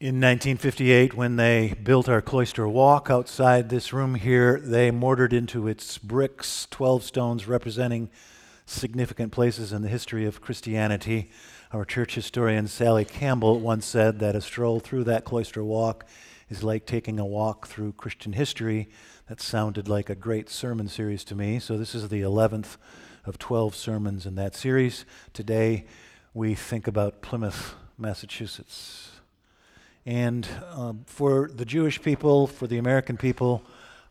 In 1958, when they built our cloister walk outside this room here, they mortared into its bricks 12 stones representing significant places in the history of Christianity. Our church historian Sally Campbell once said that a stroll through that cloister walk is like taking a walk through Christian history. That sounded like a great sermon series to me. So, this is the 11th of 12 sermons in that series. Today, we think about Plymouth, Massachusetts. And um, for the Jewish people, for the American people,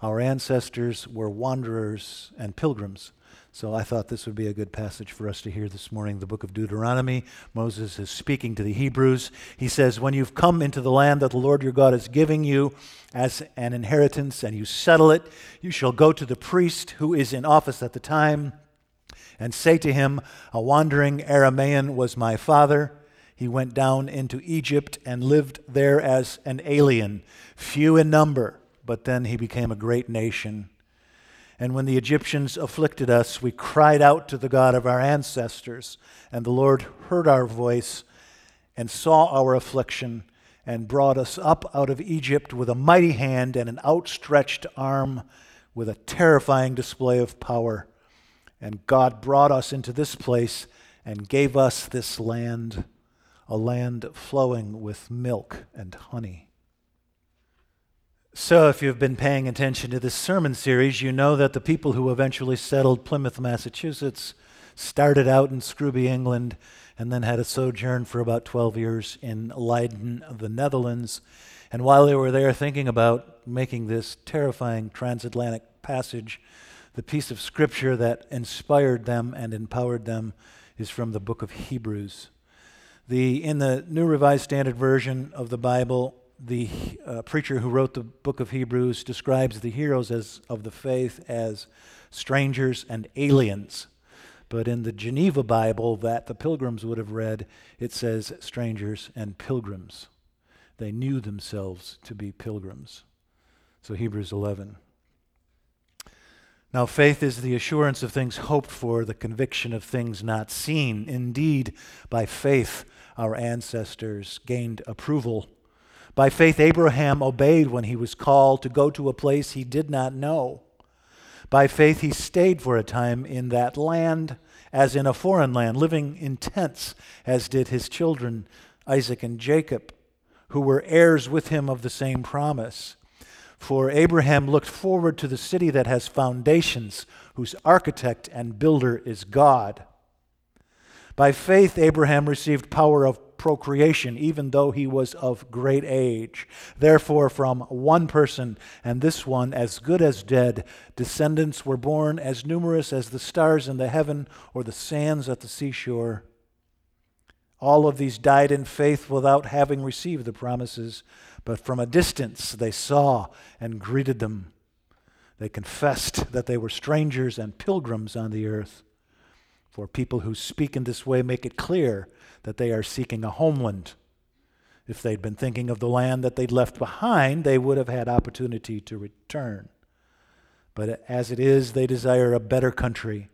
our ancestors were wanderers and pilgrims. So I thought this would be a good passage for us to hear this morning. The book of Deuteronomy. Moses is speaking to the Hebrews. He says, When you've come into the land that the Lord your God is giving you as an inheritance and you settle it, you shall go to the priest who is in office at the time and say to him, A wandering Aramaean was my father he went down into Egypt and lived there as an alien, few in number, but then he became a great nation. And when the Egyptians afflicted us, we cried out to the God of our ancestors, and the Lord heard our voice and saw our affliction and brought us up out of Egypt with a mighty hand and an outstretched arm with a terrifying display of power. And God brought us into this place and gave us this land a land flowing with milk and honey. So, if you've been paying attention to this sermon series, you know that the people who eventually settled Plymouth, Massachusetts, started out in Scrooby, England, and then had a sojourn for about 12 years in Leiden, the Netherlands. And while they were there thinking about making this terrifying transatlantic passage, the piece of scripture that inspired them and empowered them is from the book of Hebrews. The, in the New Revised Standard Version of the Bible, the uh, preacher who wrote the book of Hebrews describes the heroes as, of the faith as strangers and aliens. But in the Geneva Bible that the pilgrims would have read, it says strangers and pilgrims. They knew themselves to be pilgrims. So Hebrews 11. Now, faith is the assurance of things hoped for, the conviction of things not seen. Indeed, by faith, our ancestors gained approval. By faith, Abraham obeyed when he was called to go to a place he did not know. By faith, he stayed for a time in that land as in a foreign land, living in tents, as did his children, Isaac and Jacob, who were heirs with him of the same promise. For Abraham looked forward to the city that has foundations, whose architect and builder is God. By faith, Abraham received power of procreation, even though he was of great age. Therefore, from one person, and this one as good as dead, descendants were born as numerous as the stars in the heaven or the sands at the seashore. All of these died in faith without having received the promises, but from a distance they saw and greeted them. They confessed that they were strangers and pilgrims on the earth. For people who speak in this way make it clear that they are seeking a homeland. If they'd been thinking of the land that they'd left behind, they would have had opportunity to return. But as it is, they desire a better country,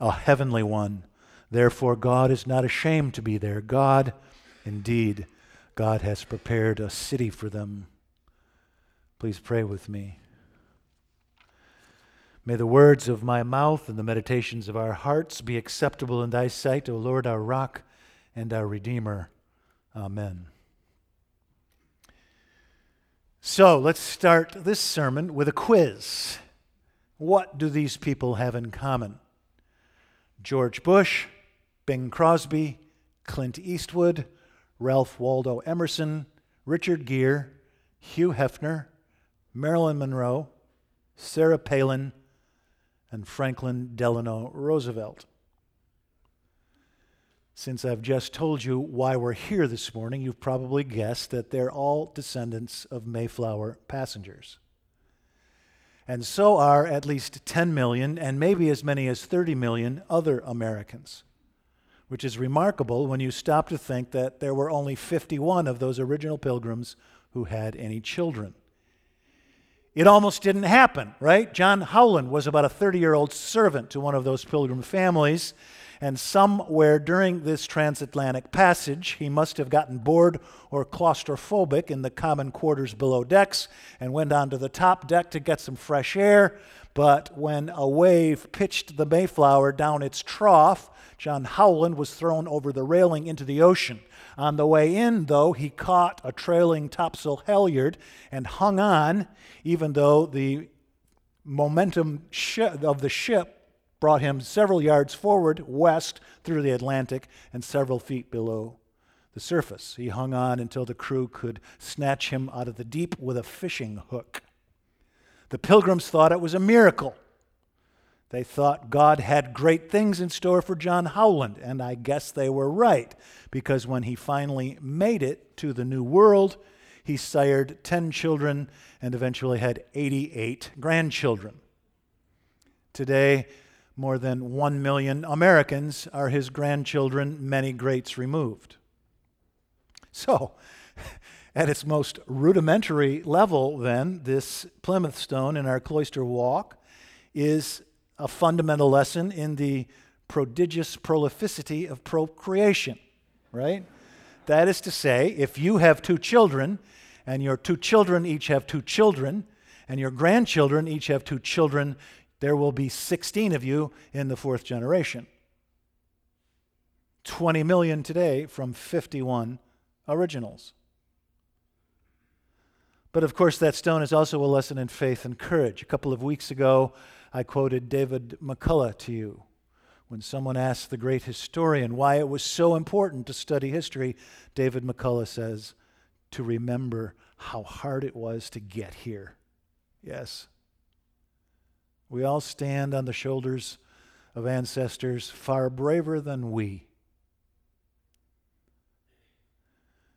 a heavenly one. Therefore, God is not ashamed to be there. God, indeed, God has prepared a city for them. Please pray with me. May the words of my mouth and the meditations of our hearts be acceptable in thy sight, O Lord, our rock and our redeemer. Amen. So let's start this sermon with a quiz. What do these people have in common? George Bush, Bing Crosby, Clint Eastwood, Ralph Waldo Emerson, Richard Gere, Hugh Hefner, Marilyn Monroe, Sarah Palin, and Franklin Delano Roosevelt. Since I've just told you why we're here this morning, you've probably guessed that they're all descendants of Mayflower passengers. And so are at least 10 million and maybe as many as 30 million other Americans, which is remarkable when you stop to think that there were only 51 of those original pilgrims who had any children. It almost didn't happen, right? John Howland was about a 30 year old servant to one of those pilgrim families, And somewhere during this transatlantic passage, he must have gotten bored or claustrophobic in the common quarters below decks and went onto the top deck to get some fresh air. But when a wave pitched the Mayflower down its trough, John Howland was thrown over the railing into the ocean. On the way in, though, he caught a trailing topsail halyard and hung on, even though the momentum of the ship brought him several yards forward, west, through the Atlantic, and several feet below the surface. He hung on until the crew could snatch him out of the deep with a fishing hook. The pilgrims thought it was a miracle. They thought God had great things in store for John Howland, and I guess they were right, because when he finally made it to the New World, he sired 10 children and eventually had 88 grandchildren. Today, more than 1 million Americans are his grandchildren, many greats removed. So, at its most rudimentary level, then, this Plymouth stone in our cloister walk is a fundamental lesson in the prodigious prolificity of procreation, right? That is to say, if you have two children, and your two children each have two children, and your grandchildren each have two children, there will be 16 of you in the fourth generation. 20 million today from 51 originals. But of course, that stone is also a lesson in faith and courage. A couple of weeks ago, I quoted David McCullough to you. When someone asked the great historian why it was so important to study history, David McCullough says, to remember how hard it was to get here. Yes, we all stand on the shoulders of ancestors far braver than we.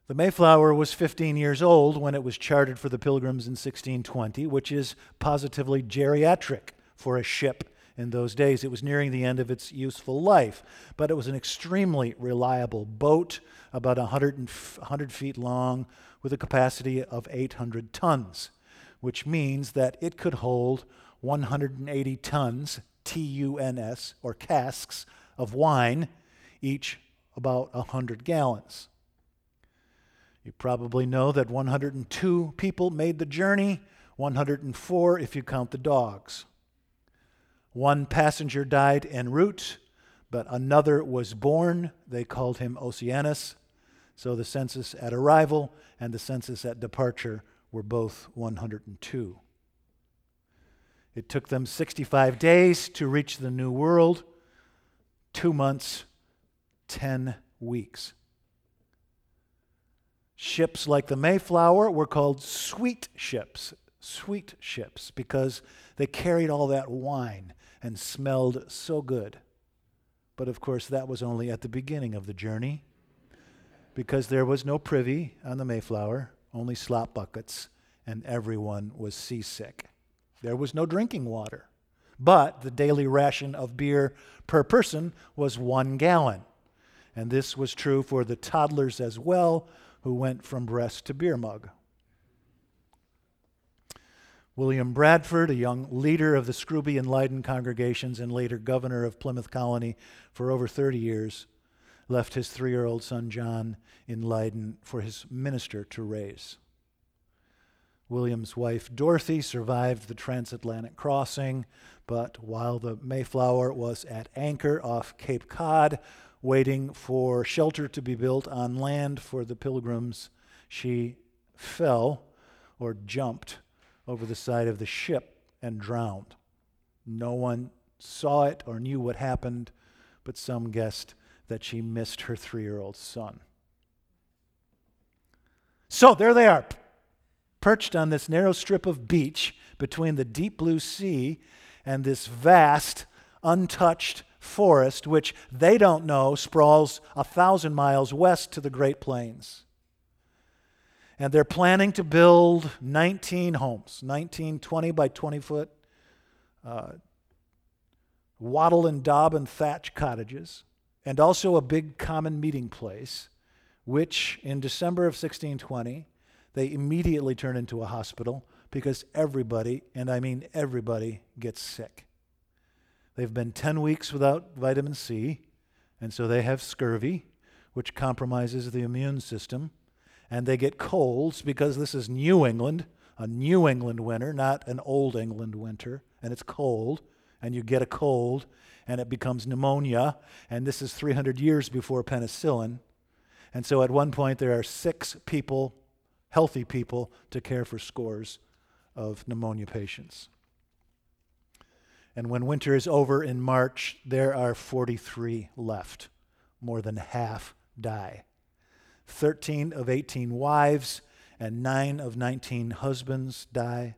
The Mayflower was 15 years old when it was chartered for the Pilgrims in 1620, which is positively geriatric for a ship in those days. It was nearing the end of its useful life, but it was an extremely reliable boat, about 100, 100 feet long, with a capacity of 800 tons, which means that it could hold 180 tons, T U N S, or casks of wine, each about 100 gallons. You probably know that 102 people made the journey, 104 if you count the dogs. One passenger died en route, but another was born. They called him Oceanus. So the census at arrival and the census at departure were both 102. It took them 65 days to reach the New World, two months, 10 weeks. Ships like the Mayflower were called sweet ships, sweet ships, because they carried all that wine and smelled so good. But of course, that was only at the beginning of the journey, because there was no privy on the Mayflower, only slop buckets, and everyone was seasick. There was no drinking water, but the daily ration of beer per person was one gallon. And this was true for the toddlers as well, who went from breast to beer mug. William Bradford, a young leader of the Scrooby and Leyden congregations and later governor of Plymouth Colony for over 30 years, left his three year old son John in Leyden for his minister to raise. William's wife Dorothy survived the transatlantic crossing, but while the Mayflower was at anchor off Cape Cod, waiting for shelter to be built on land for the pilgrims, she fell or jumped over the side of the ship and drowned. No one saw it or knew what happened, but some guessed that she missed her three year old son. So there they are, perched on this narrow strip of beach between the deep blue sea and this vast, untouched forest, which they don't know sprawls a thousand miles west to the Great Plains. And they're planning to build 19 homes, 19 20 by 20 foot uh, wattle and daub and thatch cottages, and also a big common meeting place, which in December of 1620 they immediately turn into a hospital because everybody, and I mean everybody, gets sick. They've been 10 weeks without vitamin C, And so they have scurvy, which compromises the immune system. And they get colds because this is New England, a New England winter, not an Old England winter. And it's cold, and you get a cold, and it becomes pneumonia. And this is 300 years before penicillin. And so at one point, there are six people, healthy people, to care for scores of pneumonia patients. And when winter is over in March, there are 43 left. More than half die. 13 of 18 wives and 9 of 19 husbands die.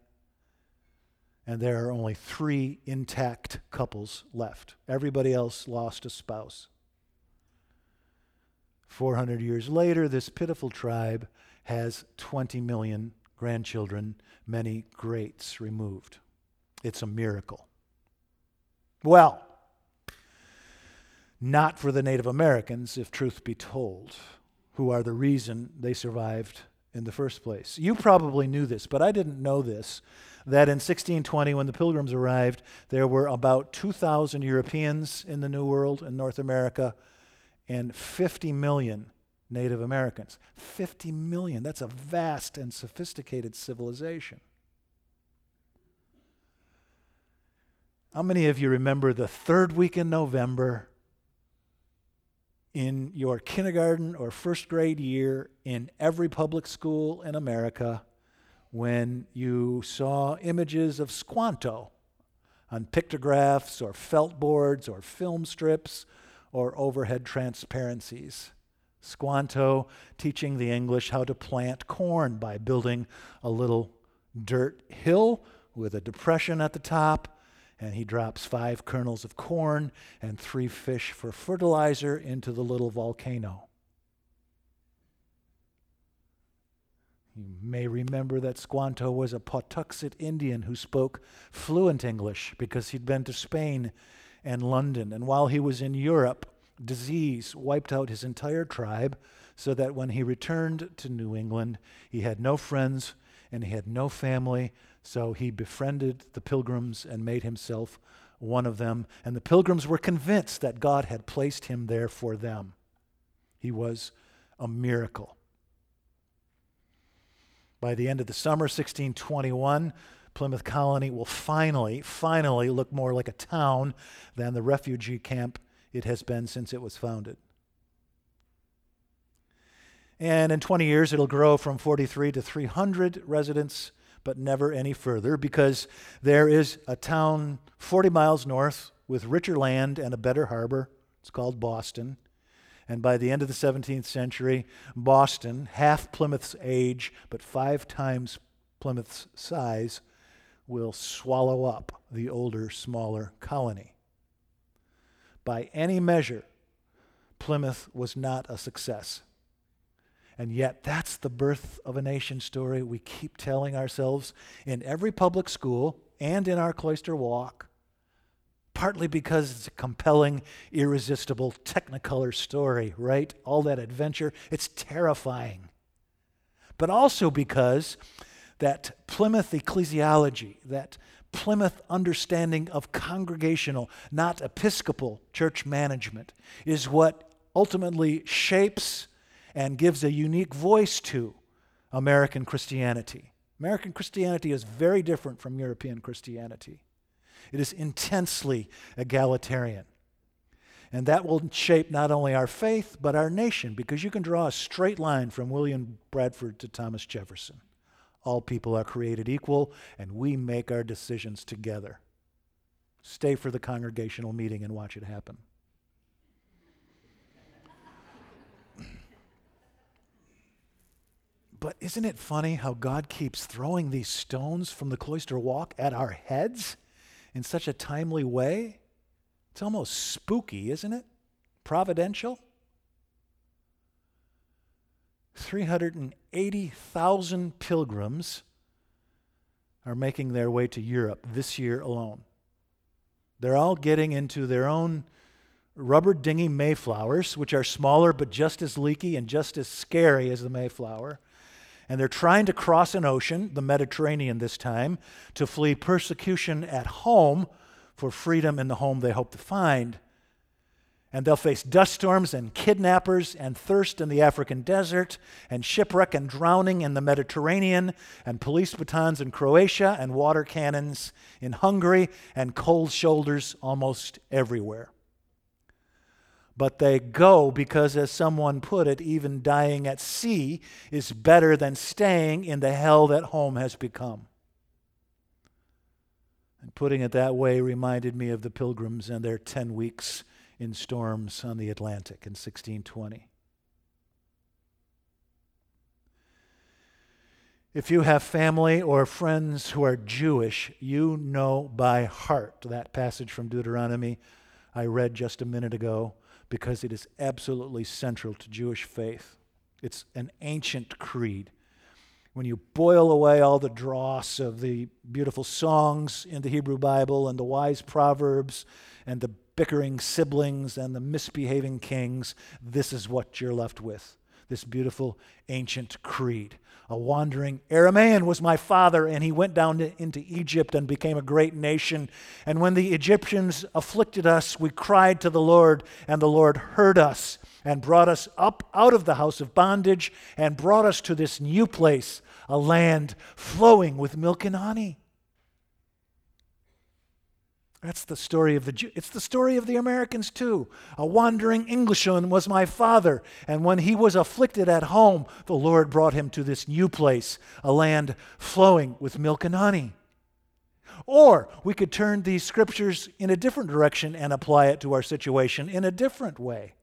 And there are only three intact couples left. Everybody else lost a spouse. 400 years later, this pitiful tribe has 20 million grandchildren, many greats removed. It's a miracle. Well, not for the Native Americans, if truth be told, who are the reason they survived in the first place. You probably knew this, but I didn't know this that in 1620, when the Pilgrims arrived, there were about 2,000 Europeans in the New World in North America and 50 million Native Americans. 50 million. That's a vast and sophisticated civilization. How many of you remember the third week in November in your kindergarten or first grade year in every public school in America when you saw images of Squanto on pictographs or felt boards or film strips or overhead transparencies? Squanto teaching the English how to plant corn by building a little dirt hill with a depression at the top and he drops five kernels of corn and three fish for fertilizer into the little volcano. You may remember that Squanto was a Patuxet Indian who spoke fluent English because he'd been to Spain and London. And while he was in Europe, disease wiped out his entire tribe so that when he returned to New England, he had no friends and he had no family so he befriended the pilgrims and made himself one of them. And the pilgrims were convinced that God had placed him there for them. He was a miracle. By the end of the summer, 1621, Plymouth Colony will finally, finally look more like a town than the refugee camp it has been since it was founded. And in 20 years, it'll grow from 43 to 300 residents but never any further, because there is a town 40 miles north with richer land and a better harbor. It's called Boston. And by the end of the 17th century, Boston, half Plymouth's age, but five times Plymouth's size, will swallow up the older, smaller colony. By any measure, Plymouth was not a success. And yet, that's the birth of a nation story we keep telling ourselves in every public school and in our cloister walk, partly because it's a compelling, irresistible, technicolor story, right? All that adventure, it's terrifying. But also because that Plymouth ecclesiology, that Plymouth understanding of congregational, not episcopal church management, is what ultimately shapes and gives a unique voice to American Christianity. American Christianity is very different from European Christianity. It is intensely egalitarian. And that will shape not only our faith, but our nation, because you can draw a straight line from William Bradford to Thomas Jefferson. All people are created equal, and we make our decisions together. Stay for the congregational meeting and watch it happen. But isn't it funny how God keeps throwing these stones from the cloister walk at our heads in such a timely way? It's almost spooky, isn't it? Providential. 380,000 pilgrims are making their way to Europe this year alone. They're all getting into their own rubber dinghy Mayflowers, which are smaller but just as leaky and just as scary as the Mayflower and they're trying to cross an ocean, the Mediterranean this time, to flee persecution at home for freedom in the home they hope to find. And they'll face dust storms and kidnappers and thirst in the African desert and shipwreck and drowning in the Mediterranean and police batons in Croatia and water cannons in Hungary and cold shoulders almost everywhere. But they go because, as someone put it, even dying at sea is better than staying in the hell that home has become. And putting it that way reminded me of the pilgrims and their 10 weeks in storms on the Atlantic in 1620. If you have family or friends who are Jewish, you know by heart that passage from Deuteronomy I read just a minute ago because it is absolutely central to Jewish faith. It's an ancient creed. When you boil away all the dross of the beautiful songs in the Hebrew Bible and the wise proverbs and the bickering siblings and the misbehaving kings, this is what you're left with this beautiful ancient creed. A wandering Aramaean was my father, and he went down to, into Egypt and became a great nation. And when the Egyptians afflicted us, we cried to the Lord, and the Lord heard us and brought us up out of the house of bondage and brought us to this new place, a land flowing with milk and honey. That's the story of the Jew. It's the story of the Americans too. A wandering Englishman was my father, and when he was afflicted at home, the Lord brought him to this new place, a land flowing with milk and honey. Or we could turn these scriptures in a different direction and apply it to our situation in a different way.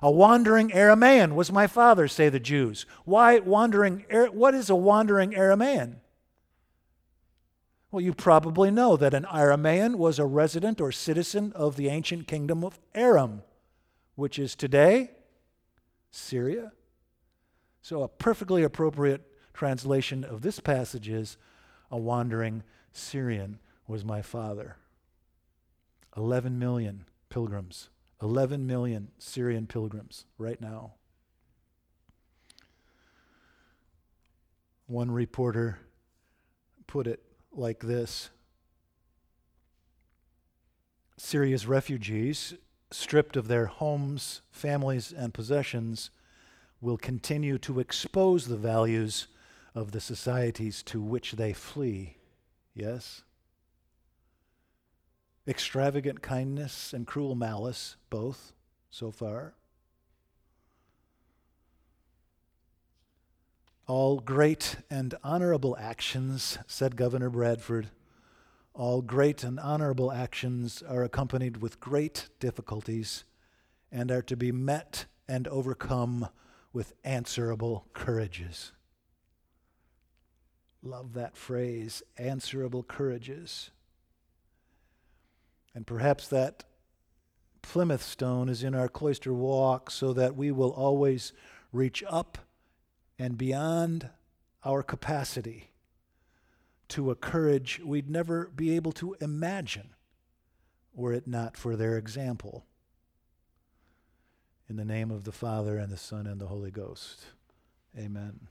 A wandering Aramaean was my father, say the Jews. Why wandering? What is a wandering Aramaean? Well, you probably know that an Aramaean was a resident or citizen of the ancient kingdom of Aram, which is today Syria. So, a perfectly appropriate translation of this passage is A wandering Syrian was my father. 11 million pilgrims, 11 million Syrian pilgrims right now. One reporter put it like this Syria's refugees, stripped of their homes, families, and possessions, will continue to expose the values of the societies to which they flee. Yes? Extravagant kindness and cruel malice, both so far. All great and honorable actions, said Governor Bradford, all great and honorable actions are accompanied with great difficulties and are to be met and overcome with answerable courages. Love that phrase, answerable courages. And perhaps that Plymouth stone is in our cloister walk so that we will always reach up and beyond our capacity to a courage we'd never be able to imagine were it not for their example. In the name of the Father, and the Son, and the Holy Ghost. Amen.